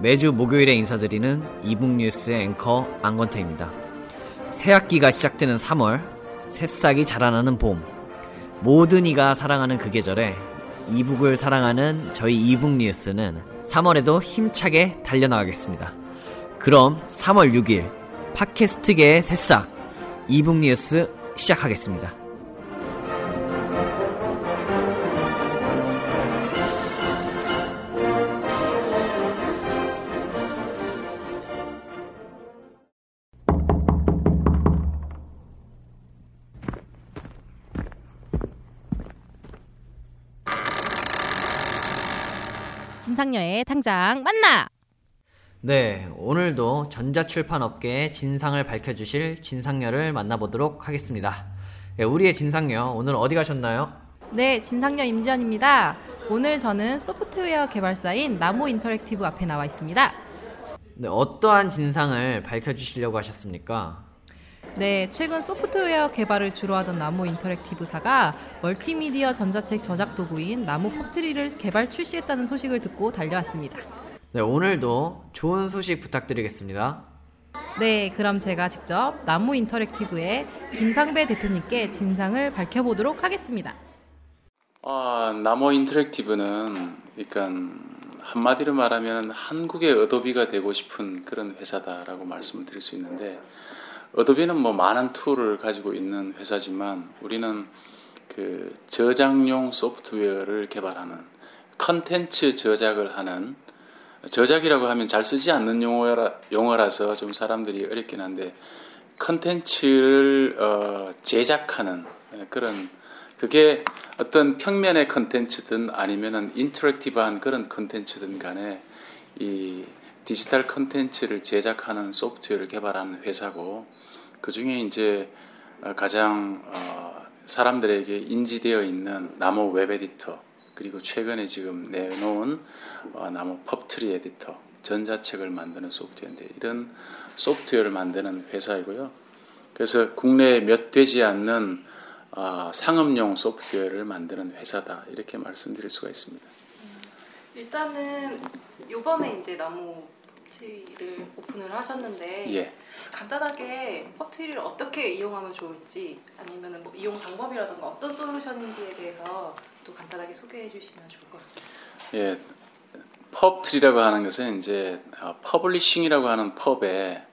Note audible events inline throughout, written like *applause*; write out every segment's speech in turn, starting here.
매주 목요일에 인사드리는 이북 뉴스의 앵커 안건태입니다. 새 학기가 시작되는 3월 새싹이 자라나는 봄. 모든 이가 사랑하는 그 계절에 이북을 사랑하는 저희 이북 뉴스는 3월에도 힘차게 달려나가겠습니다. 그럼 3월 6일 팟캐스트계의 새싹 이북 뉴스 시작하겠습니다 진상녀의 당장 만나! 네, 오늘도 전자출판 업계의 진상을 밝혀주실 진상녀를 만나보도록 하겠습니다. 네, 우리의 진상녀, 오늘 어디 가셨나요? 네, 진상녀 임지연입니다. 오늘 저는 소프트웨어 개발사인 나모 인터랙티브 앞에 나와 있습니다. 네, 어떠한 진상을 밝혀주시려고 하셨습니까? 네, 최근 소프트웨어 개발을 주로 하던 나모 인터랙티브사가 멀티미디어 전자책 저작 도구인 나모 PubTree를 개발 출시했다는 소식을 듣고 달려왔습니다. 네, 오늘도 좋은 소식 부탁드리겠습니다. 네, 그럼 제가 직접 나모 인터랙티브의 김상배 대표님께 진상을 밝혀보도록 하겠습니다. 아, 나모 인터랙티브는 그러니까 한마디로 말하면 한국의 어도비가 되고 싶은 그런 회사다라고 말씀을 드릴 수 있는데 어도비는 뭐 많은 tool을 가지고 있는 회사지만 우리는 그 저작용 소프트웨어를 개발하는 컨텐츠 저작을 하는 저작이라고 하면 잘 쓰지 않는 용어라, 용어라서 좀 사람들이 어렵긴 한데 컨텐츠를 어, 제작하는 그런 그게 어떤 평면의 컨텐츠든 아니면은 interactive한 그런 컨텐츠든 간에 이 디지털 컨텐츠를 제작하는 소프트웨어를 개발하는 회사고 그 중에 이제 가장 어 사람들에게 인지되어 있는 나모 웹 에디터 그리고 최근에 지금 내놓은 어 나모 PubTree 에디터 전자책을 만드는 소프트웨어인데 이런 소프트웨어를 만드는 회사이고요. 그래서 국내에 몇 되지 않는 어 상업용 소프트웨어를 만드는 회사다 이렇게 말씀드릴 수가 있습니다. 일단은 요번에 이제 나모 PubTree를 오픈을 하셨는데 예. 간단하게 PubTree를 어떻게 이용하면 좋을지 아니면 뭐 이용 방법이라던가 어떤 솔루션인지에 대해서 또 간단하게 소개해 주시면 좋을 것 같습니다. 예, PubTree라고 하는 것은 이제 어, publishing이라고 하는 pub에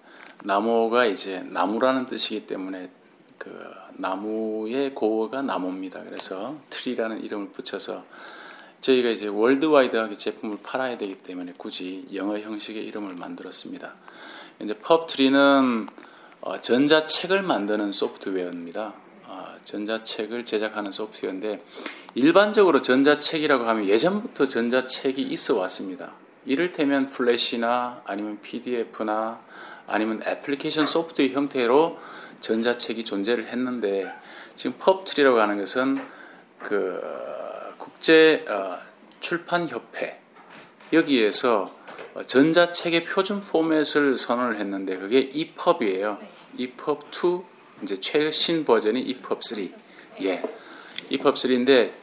나모가 이제 나무라는 뜻이기 때문에 그 나무의 고어가 나모입니다. 그래서 tree라는 이름을 붙여서 저희가 이제 worldwide하게 제품을 팔아야 되기 때문에 굳이 영어 형식의 이름을 만들었습니다. 이제 PubTree는 어, 전자책을 만드는 소프트웨어입니다. 어, 전자책을 제작하는 소프트웨어인데 일반적으로 전자책이라고 하면 예전부터 전자책이 있어 왔습니다. 이를테면 플래시나 아니면 PDF나 아니면 애플리케이션 소프트웨어 형태로 전자책이 존재를 했는데 지금 펍트리라고 하는 것은 그 국제 어, 출판 협회 여기에서 전자책의 표준 포맷을 선언을 했는데 그게 EPUB이에요. EPUB 2 이제 최신 버전이 EPUB 3. 예. EPUB 3인데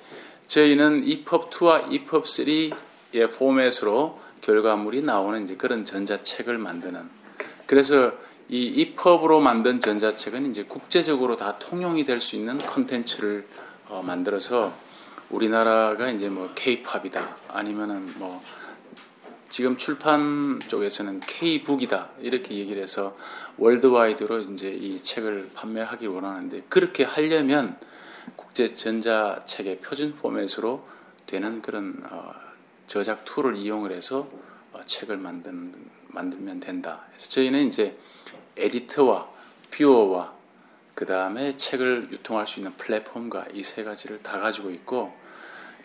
저희는 EPUB 2와 EPUB 3의 포맷으로 결과물이 나오는 이제 그런 전자책을 만드는 그래서 이 EPUB으로 만든 전자책은 이제 국제적으로 다 통용이 될 수 있는 컨텐츠를 어, 만들어서 우리나라가 이제 뭐 K-팝이다 아니면은 뭐 지금 출판 쪽에서는 K-북이다 이렇게 얘기를 해서 worldwide로 이제 이 책을 판매하기 원하는데 그렇게 하려면 국제 전자 책의 표준 포맷으로 되는 그런 어, 저작 tool을 이용을 해서 어, 책을 만든 만들면 된다. 그래서 저희는 이제 에디터와 뷰어와 그 다음에 책을 유통할 수 있는 플랫폼과 이 세 가지를 다 가지고 있고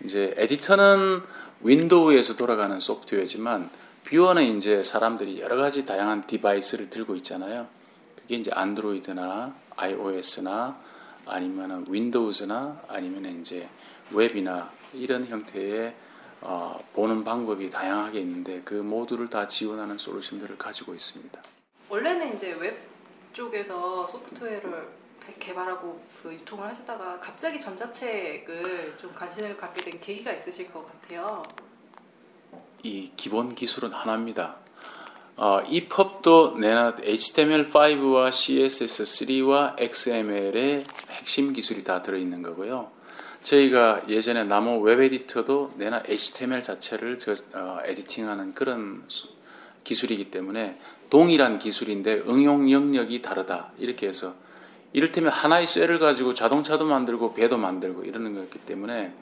이제 에디터는 윈도우에서 돌아가는 소프트웨어지만 viewer는 이제 사람들이 여러 가지 다양한 device를 들고 있잖아요. 그게 이제 안드로이드나 iOS나 아니면은 윈도우즈나 아니면 이제 웹이나 이런 형태의 어, 보는 방법이 다양하게 있는데 그 모두를 다 지원하는 솔루션들을 가지고 있습니다. 원래는 이제 웹 쪽에서 소프트웨어를 개- 개발하고 그 유통을 하시다가 갑자기 전자책을 좀 관심을 갖게 된 계기가 있으실 것 같아요. 이 기본 기술은 하나입니다. 어, 이 펍도 내나 HTML5와 CSS3와 XML의 핵심 기술이 다 들어있는 거고요. 저희가 예전에 나무 웹 에디터도 내나 HTML 자체를 저, 어, 에디팅하는 그런 수- 기술이기 때문에 동일한 기술인데 응용 영역이 다르다 이렇게 해서 이를테면 하나의 쇠를 가지고 자동차도 만들고 배도 만들고 이러는 거기 때문에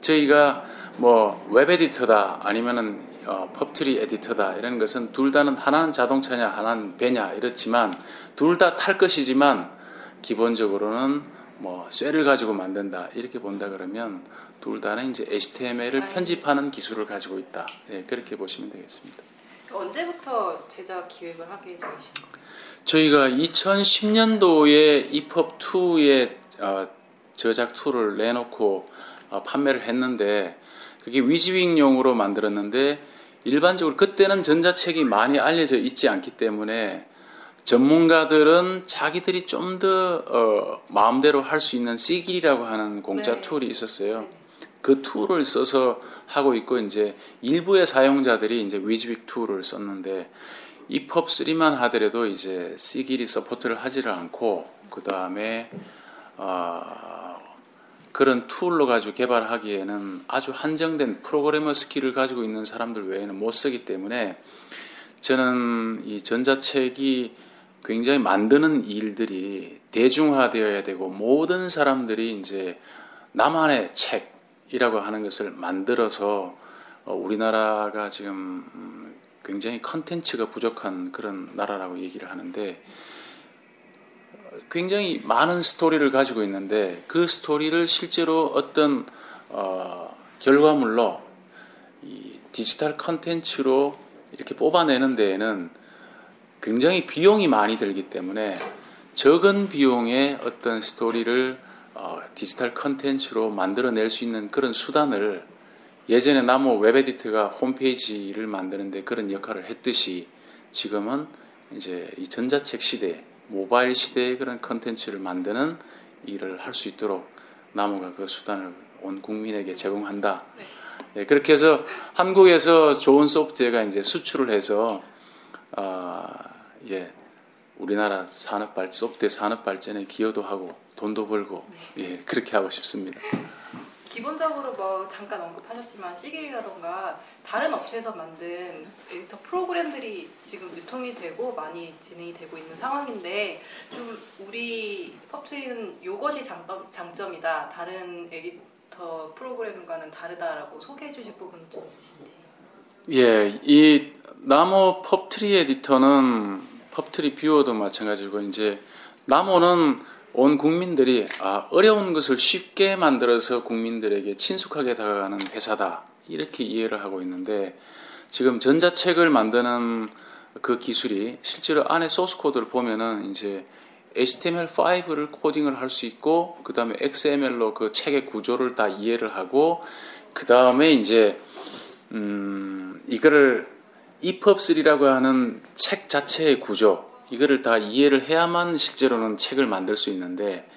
저희가 뭐 웹 에디터다 아니면은 어, PubTree 에디터다 이런 것은 둘 다는 하나는 자동차냐 하나는 배냐 이렇지만 둘 다 탈 것이지만 기본적으로는 뭐 쇠를 가지고 만든다 이렇게 본다 그러면 둘 다는 이제 HTML을 아이고. 편집하는 기술을 가지고 있다 예, 그렇게 보시면 되겠습니다. 언제부터 제작 기획을 하게 되신 거예요? 저희가 2010년도에 EPUB2의 어, 저작 tool을 내놓고 어, 판매를 했는데 그게 WYSIWYG용으로 만들었는데 일반적으로 그때는 전자책이 많이 알려져 있지 않기 때문에 전문가들은 자기들이 좀더 어, 마음대로 할 수 있는 Sigil이라고 하는 공짜 네. tool이 있었어요. 네. 그 tool을 써서 하고 있고 이제 일부의 사용자들이 이제 WYSIWYG tool을 썼는데 EPUB 3만 하더라도 이제 C길이 서포트를 하지를 않고 그 다음에 어, 그런 tool로 가지고 개발하기에는 아주 한정된 프로그래머 skill을 가지고 있는 사람들 외에는 못 쓰기 때문에 저는 이 전자책이 굉장히 만드는 일들이 대중화되어야 되고 모든 사람들이 이제 나만의 책이라고 하는 것을 만들어서 어, 우리나라가 지금 음, 굉장히 컨텐츠가 부족한 그런 나라라고 얘기를 하는데 어, 굉장히 많은 스토리를 가지고 있는데 그 스토리를 실제로 어떤 어, 결과물로 이 디지털 컨텐츠로 이렇게 뽑아내는 데에는 굉장히 비용이 많이 들기 때문에 적은 비용에 어떤 스토리를 어, 디지털 컨텐츠로 만들어낼 수 있는 그런 수단을 예전에 나모 웹 에디터가 홈페이지를 만드는데 그런 역할을 했듯이 지금은 이제 이 전자책 시대, 모바일 시대의 그런 컨텐츠를 만드는 일을 할 수 있도록 나무가 그 수단을 온 국민에게 제공한다. 네. 예, 그렇게 해서 한국에서 좋은 소프트웨어가 이제 수출을 해서 아, 예, 우리나라 산업 발 소프트웨어 산업 발전에 기여도 하고 돈도 벌고 예, 그렇게 하고 싶습니다. 기본적으로 뭐 잠깐 언급하셨지만 시길이라던가 다른 업체에서 만든 에디터 프로그램들이 지금 유통이 되고 많이 진행이 되고 있는 상황인데 좀 우리 펍3는 이것이 장점, 장점이다. 다른 에디터 프로그램과는 다르다라고 소개해 주실 부분이 좀 있으신지. 예, 이 나모 PubTree 에디터는 PubTree viewer도 마찬가지고 이제 나모는 온 국민들이 아, 어려운 것을 쉽게 만들어서 국민들에게 친숙하게 다가가는 회사다. 이렇게 이해를 하고 있는데 지금 전자책을 만드는 그 기술이 실제로 안에 소스 코드를 보면은 이제 HTML5를 코딩을 할 수 있고 그 다음에 XML로 그 책의 구조를 다 이해를 하고 그 다음에 이제 음, 이거를 EPUB3라고 하는 책 자체의 구조, 이거를 다 이해를 해야만 실제로는 책을 만들 수 있는데,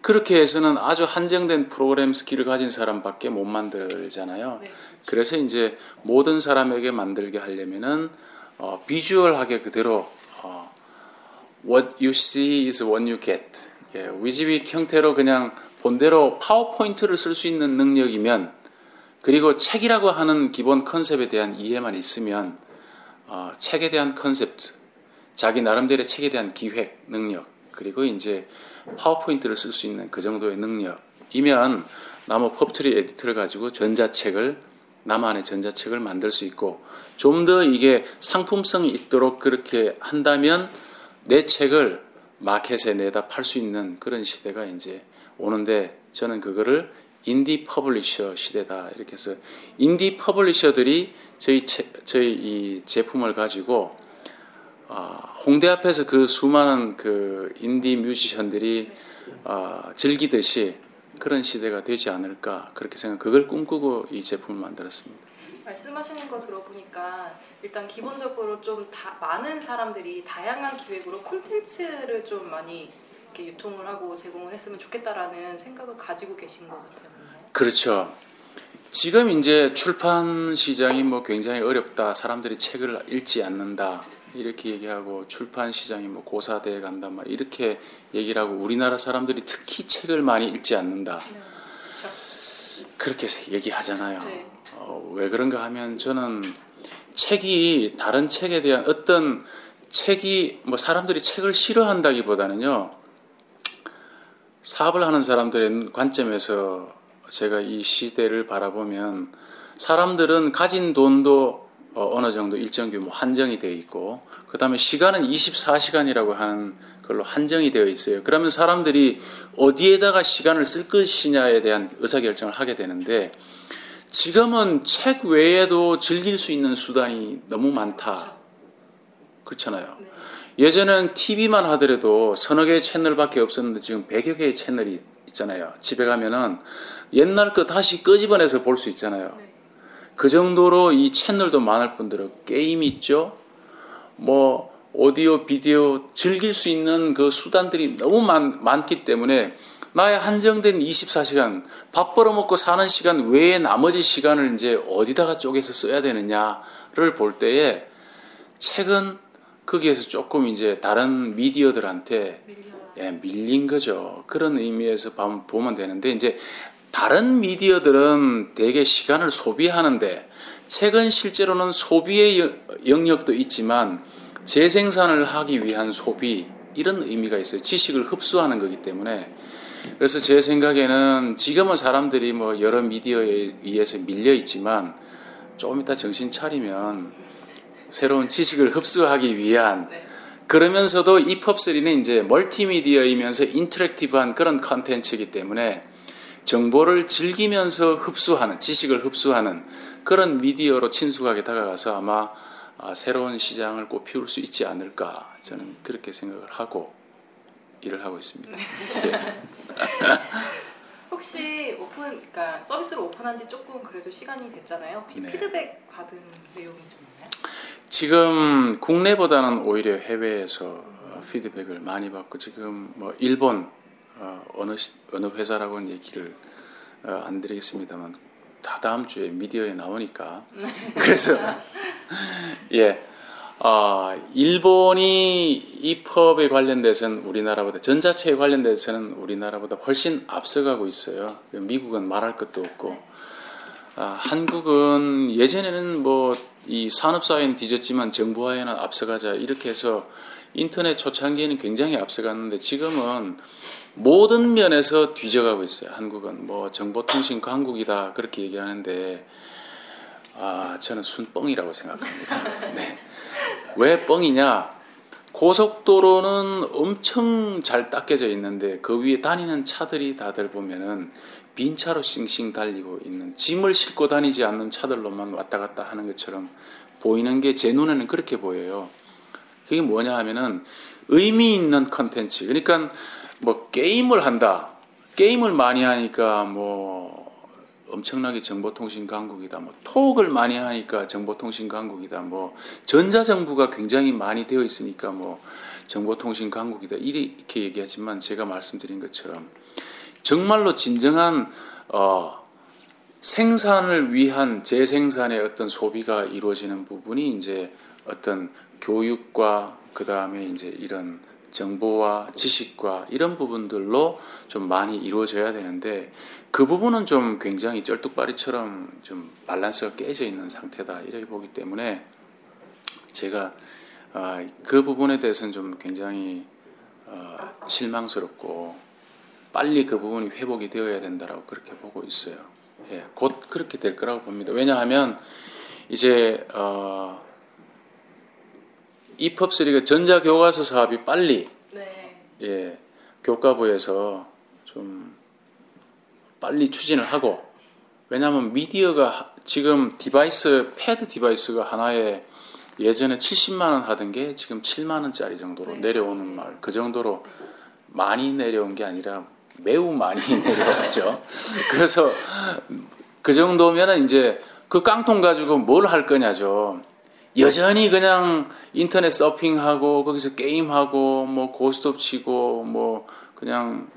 그렇게 해서는 아주 한정된 프로그램 skill을 가진 사람밖에 못 만들잖아요. 네. 그래서 이제 모든 사람에게 만들게 하려면은 어, 비주얼하게 그대로 어, What you see is what you get. 예, WYSIWYG 형태로 그냥 본대로 파워포인트를 쓸 수 있는 능력이면 그리고 책이라고 하는 기본 컨셉에 대한 이해만 있으면 어, 책에 대한 컨셉트, 자기 나름대로의 책에 대한 기획 능력, 그리고 이제 파워포인트를 쓸 수 있는 그 정도의 능력이면 나모 펍트리 에디터를 가지고 전자책을 나만의 전자책을 만들 수 있고 좀 더 이게 상품성이 있도록 그렇게 한다면 내 책을 마켓에 내다 팔 수 있는 그런 시대가 이제 오는데 저는 그거를 indie publisher 시대다 이렇게 해서 indie publisher들이 저희 체- 저희 이 제품을 가지고 아, 홍대 앞에서 그 수많은 그 인디 뮤지션들이 아, 즐기듯이 그런 시대가 되지 않을까 그렇게 생각. 그걸 꿈꾸고 이 제품을 만들었습니다. 말씀하시는 거 들어보니까 일단 기본적으로 좀 다, 많은 사람들이 다양한 기획으로 콘텐츠를 좀 많이 이렇게 유통을 하고 제공을 했으면 좋겠다라는 생각을 가지고 계신 것 같아요. 그렇죠. 지금 이제 출판 시장이 뭐 굉장히 어렵다. 사람들이 책을 읽지 않는다. 이렇게 얘기하고 출판 시장이 뭐 고사돼 간다. 막 이렇게 얘기를 하고 우리나라 사람들이 특히 책을 많이 읽지 않는다. 네. 그렇죠. 그렇게 얘기하잖아요. 네. 어, 왜 그런가 하면 저는 책이 다른 책에 대한 어떤 책이 뭐 사람들이 책을 싫어한다기보다는요 사업을 하는 사람들의 관점에서 제가 이 시대를 바라보면 사람들은 가진 돈도 어, 어느 정도 일정 규모 한정이 되어 있고 그 다음에 시간은 24시간이라고 하는 걸로 한정이 되어 있어요. 그러면 사람들이 어디에다가 시간을 쓸 것이냐에 대한 의사결정을 하게 되는데 지금은 책 외에도 즐길 수 있는 수단이 너무 많다. 그렇잖아요. 네. 예전엔 TV만 하더라도 서너 개의 채널밖에 없었는데 지금 100여 개의 채널이 있잖아요. 집에 가면은 옛날 거 다시 끄집어내서 볼 수 있잖아요. 네. 그 정도로 이 채널도 많을 뿐더러 게임 있죠. 뭐 오디오, 비디오 즐길 수 있는 그 수단들이 너무 많, 많기 때문에 나의 한정된 24시간 밥 벌어먹고 사는 시간 외에 나머지 시간을 이제 어디다가 쪼개서 써야 되느냐를 볼 때에 책은 거기에서 조금 이제 다른 미디어들한테. 예, 밀린 거죠. 그런 의미에서 봐- 보면 되는데 이제 다른 미디어들은 대개 시간을 소비하는데 책은 실제로는 소비의 여- 영역도 있지만 재생산을 하기 위한 소비 이런 의미가 있어요. 지식을 흡수하는 거기 때문에 그래서 제 생각에는 지금은 사람들이 뭐 여러 미디어에 의해서 밀려 있지만 조금 이따 정신 차리면 새로운 지식을 흡수하기 위한 네. 그러면서도 이 펍3는 이제 멀티미디어이면서 인터랙티브한 그런 컨텐츠이기 때문에 정보를 즐기면서 흡수하는 지식을 흡수하는 그런 미디어로 친숙하게 다가가서 아마 아, 새로운 시장을 꽃피울 수 있지 않을까 저는 그렇게 생각을 하고 일을 하고 있습니다. *laughs* 예. *laughs* 혹시 오픈, 그러니까 서비스를 오픈한 지 조금 그래도 시간이 됐잖아요. 혹시 네. 피드백 받은 내용이 좀 있나요? 지금 국내보다는 오히려 해외에서 어, 피드백을 많이 받고 지금 뭐 일본 어, 어느 시- 어느 회사라고는 얘기를 어, 안 드리겠습니다만 다 다음 주에 미디어에 나오니까 그래서 *laughs* 예. 아, 일본이 이펍에 관련돼서는 우리나라보다 전자체에 관련돼서는 우리나라보다 훨씬 앞서가고 있어요. 미국은 말할 것도 없고 아, 한국은 예전에는 뭐 이 산업사회는 뒤졌지만 정보화에는 앞서가자 이렇게 해서 인터넷 초창기에는 굉장히 앞서갔는데 지금은 모든 면에서 뒤져가고 있어요. 한국은 뭐 정보통신 강국이다 그렇게 얘기하는데 아 저는 순뻥이라고 생각합니다. *laughs* 네. 왜 뻥이냐? 고속도로는 엄청 잘 닦여져 있는데 그 위에 다니는 차들이 다들 보면은 빈 차로 싱싱 달리고 있는 짐을 싣고 다니지 않는 차들로만 왔다 갔다 하는 것처럼 보이는 게 제 눈에는 그렇게 보여요. 그게 뭐냐 하면은 의미 있는 컨텐츠. 그러니까 뭐 게임을 한다. 게임을 많이 하니까 뭐 엄청나게 정보통신 강국이다. 뭐 톡을 많이 하니까 정보통신 강국이다. 뭐 전자정부가 굉장히 많이 되어 있으니까 뭐 정보통신 강국이다. 이렇게 얘기하지만 제가 말씀드린 것처럼 정말로 진정한 어 생산을 위한 재생산의 어떤 소비가 이루어지는 부분이 이제 어떤 교육과 그 다음에 이제 이런 정보와 지식과 이런 부분들로 좀 많이 이루어져야 되는데 그 부분은 좀 굉장히 쩔뚝바리처럼 좀 밸런스가 깨져 있는 상태다 이렇게 보기 때문에 제가 아, 그 부분에 대해서는 좀 굉장히 어, 실망스럽고 빨리 그 부분이 회복이 되어야 된다라고 그렇게 보고 있어요. 예, 곧 그렇게 될 거라고 봅니다. 왜냐하면 이제 어, EPUB3가 전자교과서 사업이 빨리 네. 예, 교과부에서 좀 빨리 추진을 하고 왜냐하면 미디어가 지금 device 패드 device가 하나에 예전에 70만 원 하던 게 지금 7만 원짜리 정도로 네. 내려오는 말 그 정도로 많이 내려온 게 아니라 매우 많이 *laughs* 내려왔죠. 그래서 그 정도면은 이제 그 깡통 가지고 뭘 할 거냐죠. 여전히 그냥 인터넷 서핑하고 거기서 게임하고 뭐 고스톱 치고 뭐 그냥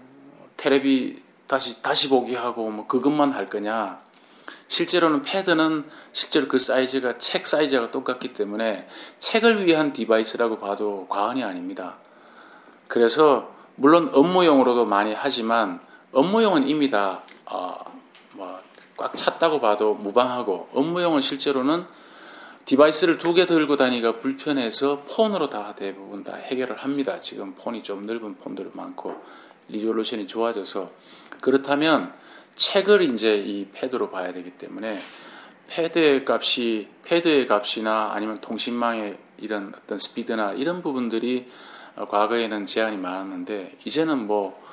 테레비 다시 다시 보기 하고 뭐 그것만 할 거냐. 실제로는 패드는 실제로 그 사이즈가 책 사이즈가 똑같기 때문에 책을 위한 device라고 봐도 과언이 아닙니다. 그래서 물론 업무용으로도 많이 하지만 업무용은 이미 다 어, 뭐꽉 찼다고 봐도 무방하고 업무용은 실제로는 device를 두 개 들고 다니기가 불편해서 폰으로 다 대부분 다 해결을 합니다. 지금 폰이 좀 넓은 폰들이 많고 resolution이 좋아져서 그렇다면 책을 이제 이 패드로 봐야 되기 때문에 패드의 값이 패드의 값이나 아니면 통신망의 이런 어떤 스피드나 이런 부분들이 어, 과거에는 제한이 많았는데 이제는 뭐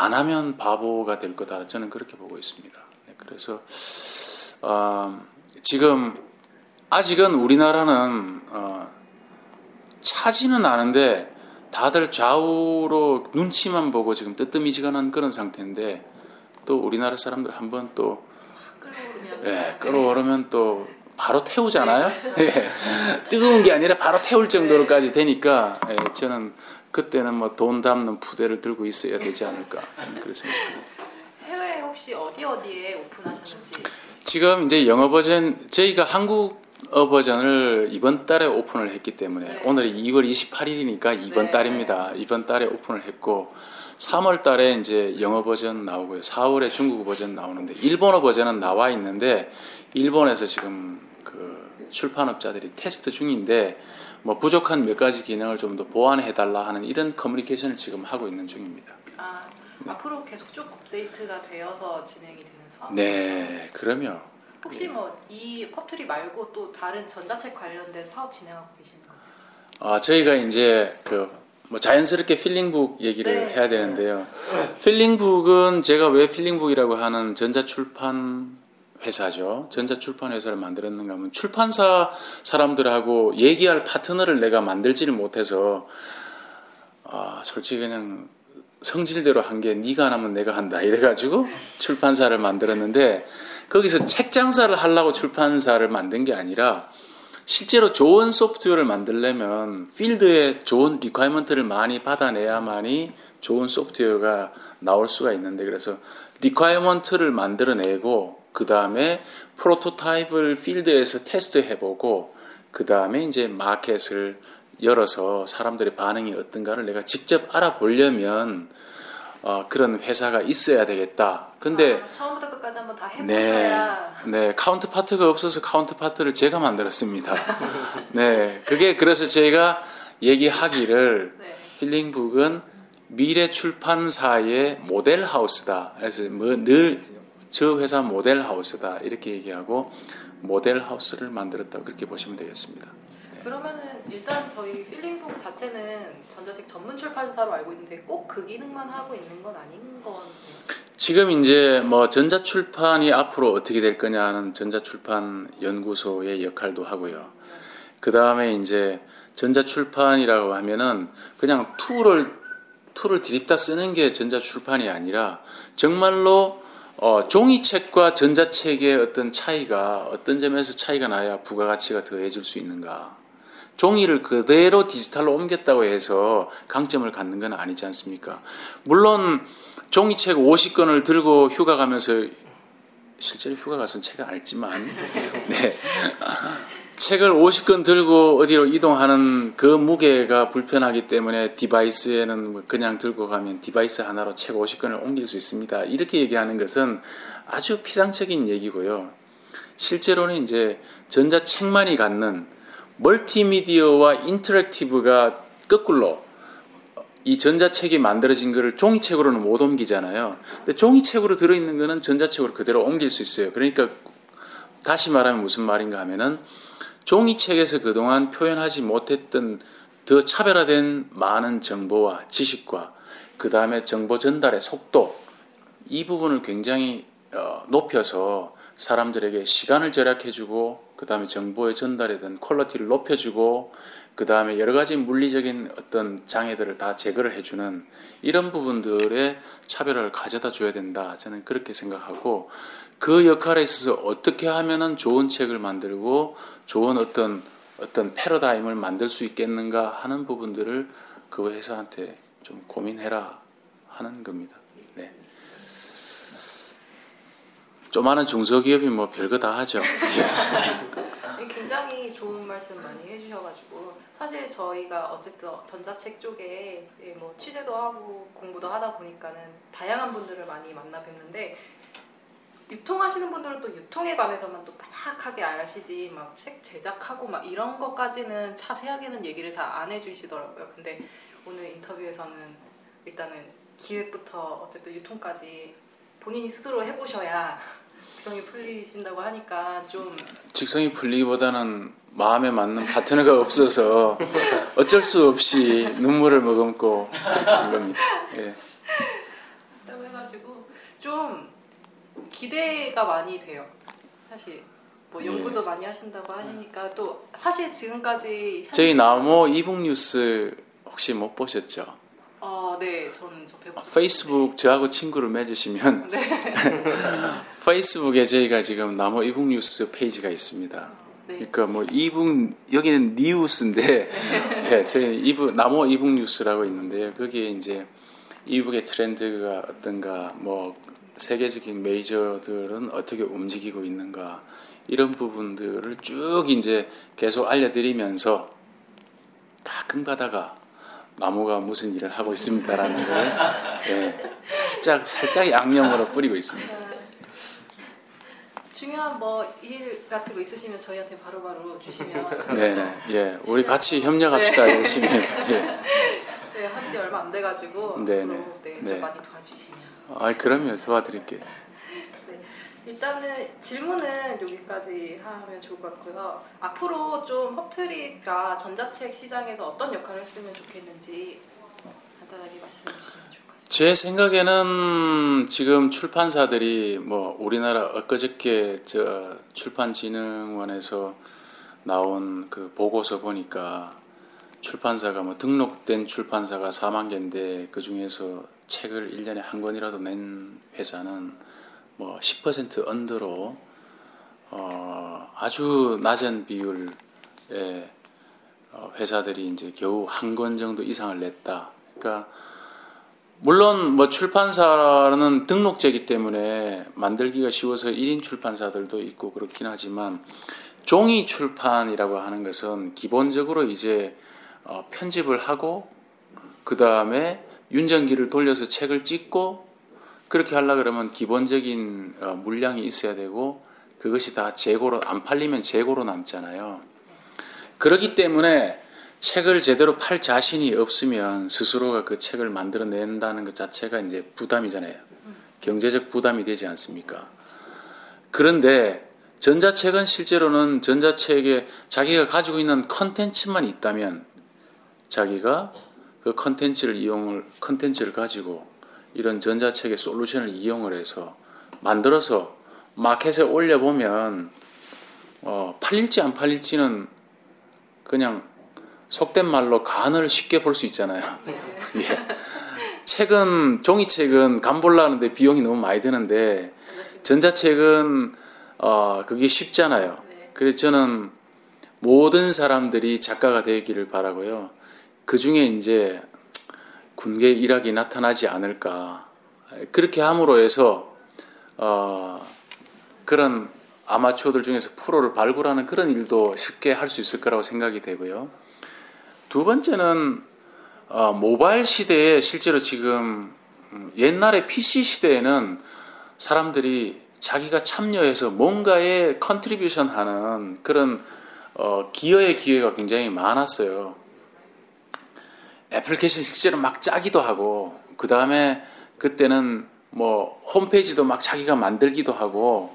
안 하면 바보가 될 거다 저는 그렇게 보고 있습니다. 네, 그래서 어, 지금 아직은 우리나라는 어, 차지는 않은데 다들 좌우로 눈치만 보고 지금 뜨뜨미지근한 그런 상태인데 또 우리나라 사람들 한번 또 끌어오르면 예, 끌어오르면 또 바로 태우잖아요. 네, 그렇죠. *laughs* 예, 뜨거운 게 아니라 바로 태울 정도로까지 되니까 예, 저는 그때는 뭐 돈 담는 부대를 들고 있어야 되지 않을까 저는 그렇게 생각합니다. 해외 혹시 어디 어디에 오픈하셨는지 지금 이제 영어 버전 저희가 한국 어 버전을 이번 달에 오픈을 했기 때문에 네. 오늘이 2월 28일이니까 이번 네, 달입니다. 이번 달에 오픈을 했고 3월 달에 이제 영어 버전 나오고요. 4월에 중국어 버전 나오는데 일본어 버전은 나와 있는데 일본에서 지금 그 출판업자들이 테스트 중인데 뭐 부족한 몇 가지 기능을 좀 더 보완해 달라 하는 이런 커뮤니케이션을 지금 하고 있는 중입니다. 아, 네. 앞으로 계속 쭉 업데이트가 되어서 진행이 되는 상황. 네, 그러면 혹시 뭐이 펍트리 말고 또 다른 전자책 관련된 사업 진행하고 계시는 거 있으세요? 아, 저희가 이제 그 뭐 자연스럽게 필링북 얘기를 네. 해야 되는데요. 필링북은 제가 왜 필링북이라고 하는 전자출판 회사죠. 전자출판 회사를 만들었는가 하면 출판사 사람들하고 얘기할 파트너를 내가 만들지를 못해서 아, 솔직히 그냥 성질대로 한 게 네가 안 하면 내가 한다 이래가지고 출판사를 만들었는데 거기서 책 장사를 하려고 출판사를 만든 게 아니라 실제로 좋은 소프트웨어를 만들려면 필드에 좋은 requirement를 많이 받아내야만이 좋은 소프트웨어가 나올 수가 있는데 그래서 requirement를 만들어내고 그 다음에 프로토타입을 필드에서 테스트해보고 그 다음에 이제 마켓을 열어서 사람들의 반응이 어떤가를 내가 직접 알아보려면 어, 그런 회사가 있어야 되겠다. 근데 아, 처음부터 끝까지 한번 다 네, 해보셔야 네, counterpart가 없어서 counterpart를 제가 만들었습니다. 네, 그게 그래서 제가 얘기하기를 네. 필링북은 미래 출판사의 모델 하우스다. 그래서 뭐 늘 저 회사 모델 하우스다 이렇게 얘기하고 모델 하우스를 만들었다고 그렇게 보시면 되겠습니다. 그러면은 일단 저희 필링북 자체는 전자책 전문 출판사로 알고 있는데 꼭 그 기능만 하고 있는 건 아닌 것 같아요. 지금 이제 뭐 전자출판이 앞으로 어떻게 될 거냐 하는 전자출판 연구소의 역할도 하고요. 그 다음에 이제 전자출판이라고 하면은 그냥 tool을 tool을 디립다 쓰는 게 전자출판이 아니라 정말로 어, 종이책과 전자책의 어떤 차이가 어떤 점에서 차이가 나야 부가가치가 더해질 수 있는가. 종이를 그대로 디지털로 옮겼다고 해서 강점을 갖는 건 아니지 않습니까? 물론 종이책 50권을 들고 휴가 가면서 실제로 휴가 가서는 책을 안 읽지만 *laughs* 네. 책을 50권 들고 어디로 이동하는 그 무게가 불편하기 때문에 device에는 뭐 그냥 들고 가면 device 하나로 책 50권을 옮길 수 있습니다. 이렇게 얘기하는 것은 아주 피상적인 얘기고요. 실제로는 이제 전자책만이 갖는 멀티미디어와 인터랙티브가 거꾸로 이 전자책이 만들어진 거를 종이책으로는 못 옮기잖아요. 근데 종이책으로 들어있는 거는 전자책으로 그대로 옮길 수 있어요. 그러니까 다시 말하면 무슨 말인가 하면은 종이책에서 그동안 표현하지 못했던 더 차별화된 많은 정보와 지식과 그 다음에 정보 전달의 속도 이 부분을 굉장히 어, 높여서 사람들에게 시간을 절약해주고 그 다음에 정보의 전달에 대한 quality를 높여주고 그 다음에 여러 가지 물리적인 어떤 장애들을 다 제거를 해주는 이런 부분들의 차별화를 가져다 줘야 된다. 저는 그렇게 생각하고 그 역할에 있어서 어떻게 하면은 좋은 책을 만들고 좋은 어떤 어떤 패러다임을 만들 수 있겠는가 하는 부분들을 그 회사한테 좀 고민해라 하는 겁니다. 네. 조만한 중소기업이 뭐 별거 다 하죠. 예. 굉장히 좋은 말씀 많이 해주셔가지고 사실 저희가 어쨌든 전자책 쪽에 예, 뭐 취재도 하고 공부도 하다 보니까는 다양한 분들을 많이 만나 뵙는데 유통하시는 분들은 또 유통에 관해서만 또 바삭하게 아시지 막 책 제작하고 막 이런 것까지는 자세하게는 얘기를 잘 안 해주시더라고요. 근데 오늘 인터뷰에서는 일단은 기획부터 어쨌든 유통까지 본인이 스스로 해보셔야 직성이 풀리신다고 하니까 좀 직성이 풀리기보다는 마음에 맞는 파트너가 *laughs* 없어서 어쩔 수 없이 눈물을 머금고 한 겁니다. 예. 그다음 해가지고 좀 기대가 많이 돼요. 사실 뭐 예. 연구도 많이 하신다고 하시니까 또 사실 지금까지 저희 나모 e-book 뉴스 혹시 못 보셨죠? 어, 네, 저는 접해봤어요. 페이스북 저하고 친구를 맺으시면 네. *laughs* 페이스북에 저희가 지금 나모 e-book 뉴스 페이지가 있습니다. 네. 그러니까 뭐 e-book 여기는 뉴스인데 *laughs* 예, 저희 e-book 나모 e-book 뉴스라고 있는데요. 거기에 이제 e-book의 트렌드가 어떤가 뭐 세계적인 메이저들은 어떻게 움직이고 있는가 이런 부분들을 쭉 이제 계속 알려드리면서 가끔 가다가 나무가 무슨 일을 하고 있습니다라는 걸 예, 살짝 살짝 양념으로 뿌리고 있습니다. 네. 중요한 뭐 일 같은 거 있으시면 저희한테 바로바로 주시면 *laughs* 저희가 네네 예 우리 같이 협력합시다 열심히 *laughs* 예. 네, 한지 얼마 안 돼가지고 네, 앞으로 네. 네, 좀 네. 많이 도와주시면 아 그러면 도와드릴게요. 일단은 질문은 여기까지 하면 좋을 것 같고요. 앞으로 좀 허트리가 전자책 시장에서 어떤 역할을 했으면 좋겠는지 간단하게 말씀해 주시면 같습니다. 제 생각에는 지금 출판사들이 뭐 우리나라 엊그저께 저 출판진흥원에서 나온 그 보고서 보니까 출판사가 뭐 등록된 출판사가 4만 개인데 그 중에서 책을 1년에 한 권이라도 낸 회사는 뭐 10% 언더로 어 아주 낮은 비율의 어, 회사들이 이제 겨우 한 권 정도 이상을 냈다. 그러니까 물론 뭐 출판사는 등록제이기 때문에 만들기가 쉬워서 1인 출판사들도 있고 그렇긴 하지만 종이 출판이라고 하는 것은 기본적으로 이제 어, 편집을 하고 그 다음에 윤전기를 돌려서 책을 찍고 그렇게 하려 그러면 기본적인 어, 물량이 있어야 되고 그것이 다 재고로 안 팔리면 재고로 남잖아요. 그렇기 때문에 책을 제대로 팔 자신이 없으면 스스로가 그 책을 만들어낸다는 것 자체가 이제 부담이잖아요. 경제적 부담이 되지 않습니까? 그런데 전자책은 실제로는 전자책에 자기가 가지고 있는 컨텐츠만 있다면 자기가 그 컨텐츠를 이용을 컨텐츠를 가지고 이런 전자책의 솔루션을 이용을 해서 만들어서 마켓에 올려보면 어, 팔릴지 안 팔릴지는 그냥 속된 말로 간을 쉽게 볼 수 있잖아요. *laughs* 예. 책은 종이책은 간 보려는데 비용이 너무 많이 드는데 전자책은 어, 그게 쉽잖아요. 그래서 저는 모든 사람들이 작가가 되기를 바라고요. 그 중에 이제 군계 일학이 나타나지 않을까. 그렇게 함으로 해서 어, 그런 아마추어들 중에서 프로를 발굴하는 그런 일도 쉽게 할 수 있을 거라고 생각이 되고요. 두 번째는 어, 모바일 시대에 실제로 지금 음, 옛날에 PC 시대에는 사람들이 자기가 참여해서 뭔가에 contribution 하는 그런 어, 기여의 기회가 굉장히 많았어요. 애플리케이션 실제로 막 짜기도 하고 그 다음에 그때는 뭐 홈페이지도 막 자기가 만들기도 하고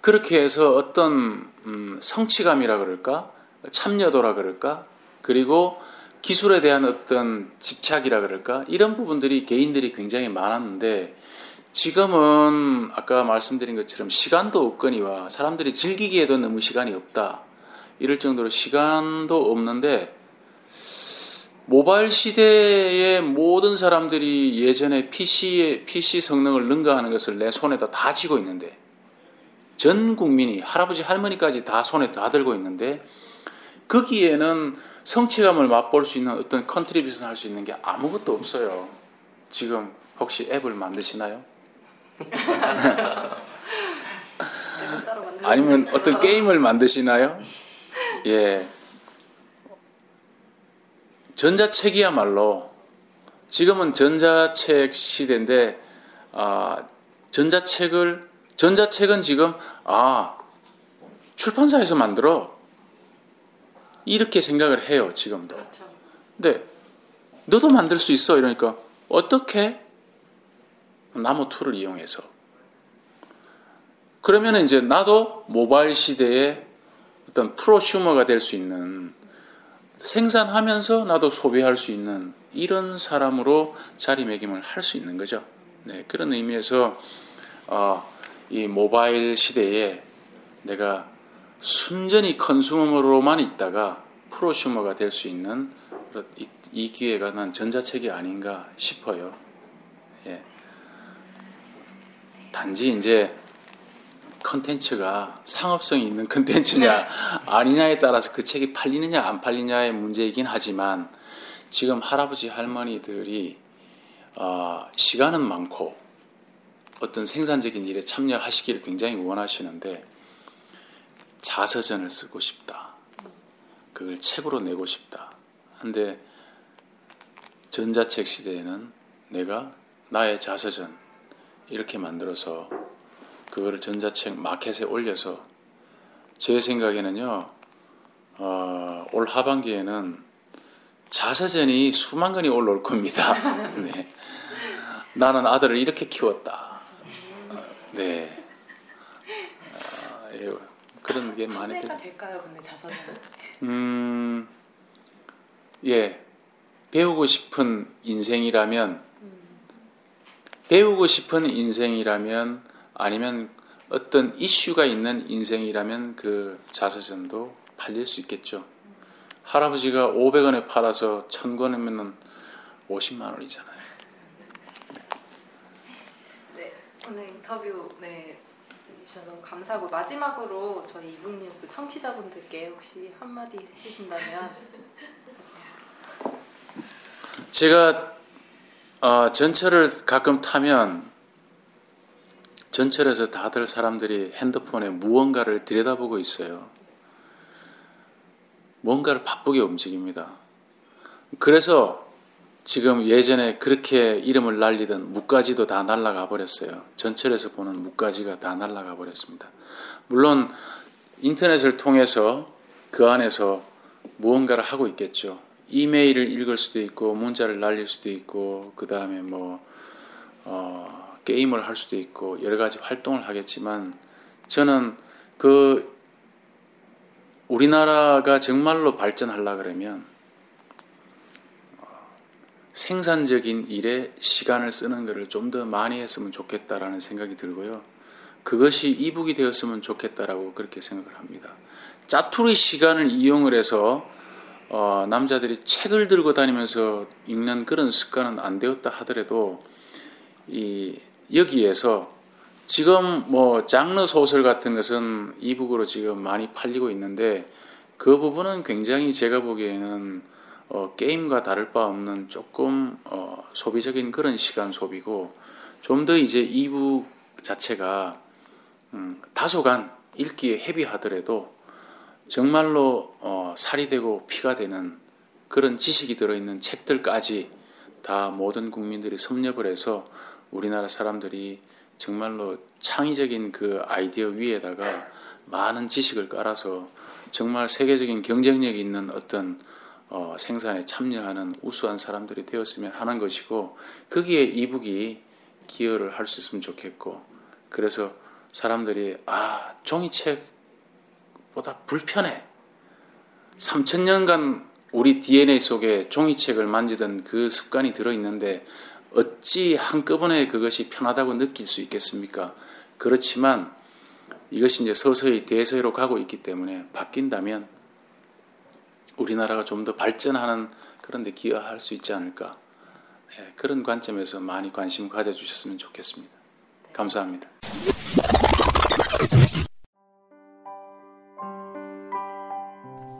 그렇게 해서 어떤 음, 성취감이라 그럴까 참여도라 그럴까 그리고 기술에 대한 어떤 집착이라 그럴까 이런 부분들이 개인들이 굉장히 많았는데 지금은 아까 말씀드린 것처럼 시간도 없거니와 사람들이 즐기기에도 너무 시간이 없다. 이럴 정도로 시간도 없는데 모바일 시대의 모든 사람들이 예전에 PC의 PC 성능을 능가하는 것을 내 손에다 다 쥐고 있는데 전 국민이 할아버지 할머니까지 다 손에 다 들고 있는데 거기에는 성취감을 맛볼 수 있는 어떤 contribution 할 수 있는 게 아무것도 없어요. 지금 혹시 앱을 만드시나요? *laughs* 아니면. 어떤 게임을 만드시나요? 예. 전자책이야말로 지금은 전자책 시대인데 아, 전자책을 전자책은 지금 아 출판사에서 만들어 이렇게 생각을 해요 지금도. 그렇죠. 근데 너도 만들 수 있어 이러니까 어떻게 나무 툴을 이용해서 그러면 이제 나도 모바일 시대에 어떤 프로슈머가 될 수 있는 생산하면서 나도 소비할 수 있는 이런 사람으로 자리매김을 할 수 있는 거죠. 네, 그런 의미에서 어, 이 모바일 시대에 내가 순전히 컨슈머로만 있다가 프로슈머가 될 수 있는 이, 이 기회가 난 전자책이 아닌가 싶어요. 예. 단지 이제 컨텐츠가 상업성이 있는 *laughs* 컨텐츠냐 아니냐에 따라서 그 책이 팔리느냐 안 팔리냐의 문제이긴 하지만 지금 할아버지 할머니들이 어, 시간은 많고 어떤 생산적인 일에 참여하시기를 굉장히 원하시는데 자서전을 쓰고 싶다. 그걸 책으로 내고 싶다. 근데 전자책 시대에는 내가 나의 자서전 이렇게 만들어서 그거를 전자책 마켓에 올려서 제 생각에는요 어, 올 하반기에는 자서전이 수만 건이 올라올 겁니다. *laughs* 네. 나는 아들을 이렇게 키웠다. 네. 그런 게 많이 판매가 될까요? 근데 자서전은? 음, 예. 배우고 싶은 인생이라면, 배우고 싶은 인생이라면, 아니면 어떤 이슈가 있는 인생이라면 그 자서전도 팔릴 수 있겠죠. 할아버지가 500원에 팔아서 1000권이면 50만 원이잖아요. 네, 오늘 인터뷰 네해 주셔서 너무 감사하고 마지막으로 저희 이북뉴스 청취자분들께 혹시 한마디 해주신다면 제가 어, 전철을 가끔 타면 전철에서 다들 사람들이 핸드폰에 무언가를 들여다보고 있어요. 뭔가를 바쁘게 움직입니다. 그래서 지금 예전에 그렇게 이름을 날리던 묵가지도 다 날아가 버렸어요. 전철에서 보는 묵가지가 다 날아가 버렸습니다. 물론 인터넷을 통해서 그 안에서 무언가를 하고 있겠죠. 이메일을 읽을 수도 있고 문자를 날릴 수도 있고 그 다음에 뭐 어, 게임을 할 수도 있고 여러 가지 활동을 하겠지만 저는 그 우리나라가 정말로 발전하려 그러면 어, 생산적인 일에 시간을 쓰는 것을 좀 더 많이 했으면 좋겠다라는 생각이 들고요. 그것이 이북이 되었으면 좋겠다라고 그렇게 생각을 합니다. 짜투리 시간을 이용을 해서 어, 남자들이 책을 들고 다니면서 읽는 그런 습관은 안 되었다 하더라도 이 여기에서 지금 뭐 장르 소설 같은 것은 이북으로 지금 많이 팔리고 있는데 그 부분은 굉장히 제가 보기에는 어, 게임과 다를 바 없는 조금 어, 소비적인 그런 시간 소비고 좀 더 이제 이북 자체가 음, 다소간 읽기에 헤비하더라도 정말로 어, 살이 되고 피가 되는 그런 지식이 들어있는 책들까지 다 모든 국민들이 섭렵을 해서 우리나라 사람들이 정말로 창의적인 그 아이디어 위에다가 많은 지식을 깔아서 정말 세계적인 경쟁력이 있는 어떤 어, 생산에 참여하는 우수한 사람들이 되었으면 하는 것이고 거기에 이북이 기여를 할 수 있으면 좋겠고 그래서 사람들이 아 종이책보다 불편해 3천 년간 우리 DNA 속에 종이책을 만지던 그 습관이 들어있는데 어찌 한꺼번에 그것이 편하다고 느낄 수 있겠습니까? 그렇지만 이것이 이제 서서히 대세로 가고 있기 때문에 바뀐다면 우리나라가 좀 더 발전하는 그런 데 기여할 수 있지 않을까. 예, 그런 관점에서 많이 관심 가져주셨으면 좋겠습니다. 감사합니다.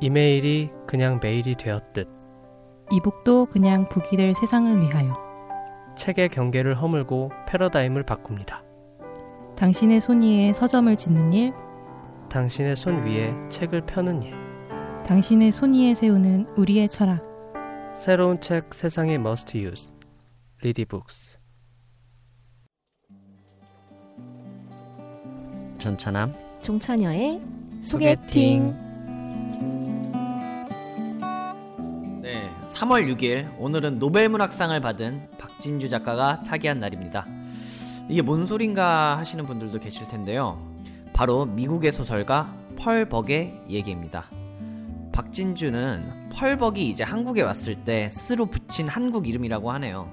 이메일이 그냥 메일이 되었듯 이북도 그냥 북이 될 세상을 위하여 책의 경계를 허물고 패러다임을 바꿉니다. 당신의 손 위에 서점을 짓는 일, 당신의 손 위에 책을 펴는 일. 당신의 손 위에 세우는 우리의 철학. 새로운 책 세상의 must use. 리디북스. 전차남 종차녀의 소개팅. 소개팅. 네, 3월 6일 오늘은 노벨문학상을 받은 박진주 작가가 차기한 날입니다. 이게 뭔 소린가 하시는 분들도 계실 텐데요. 바로 미국의 소설가 펄벅의 얘기입니다. 박진주는 펄벅이 이제 한국에 왔을 때 스스로 붙인 한국 이름이라고 하네요.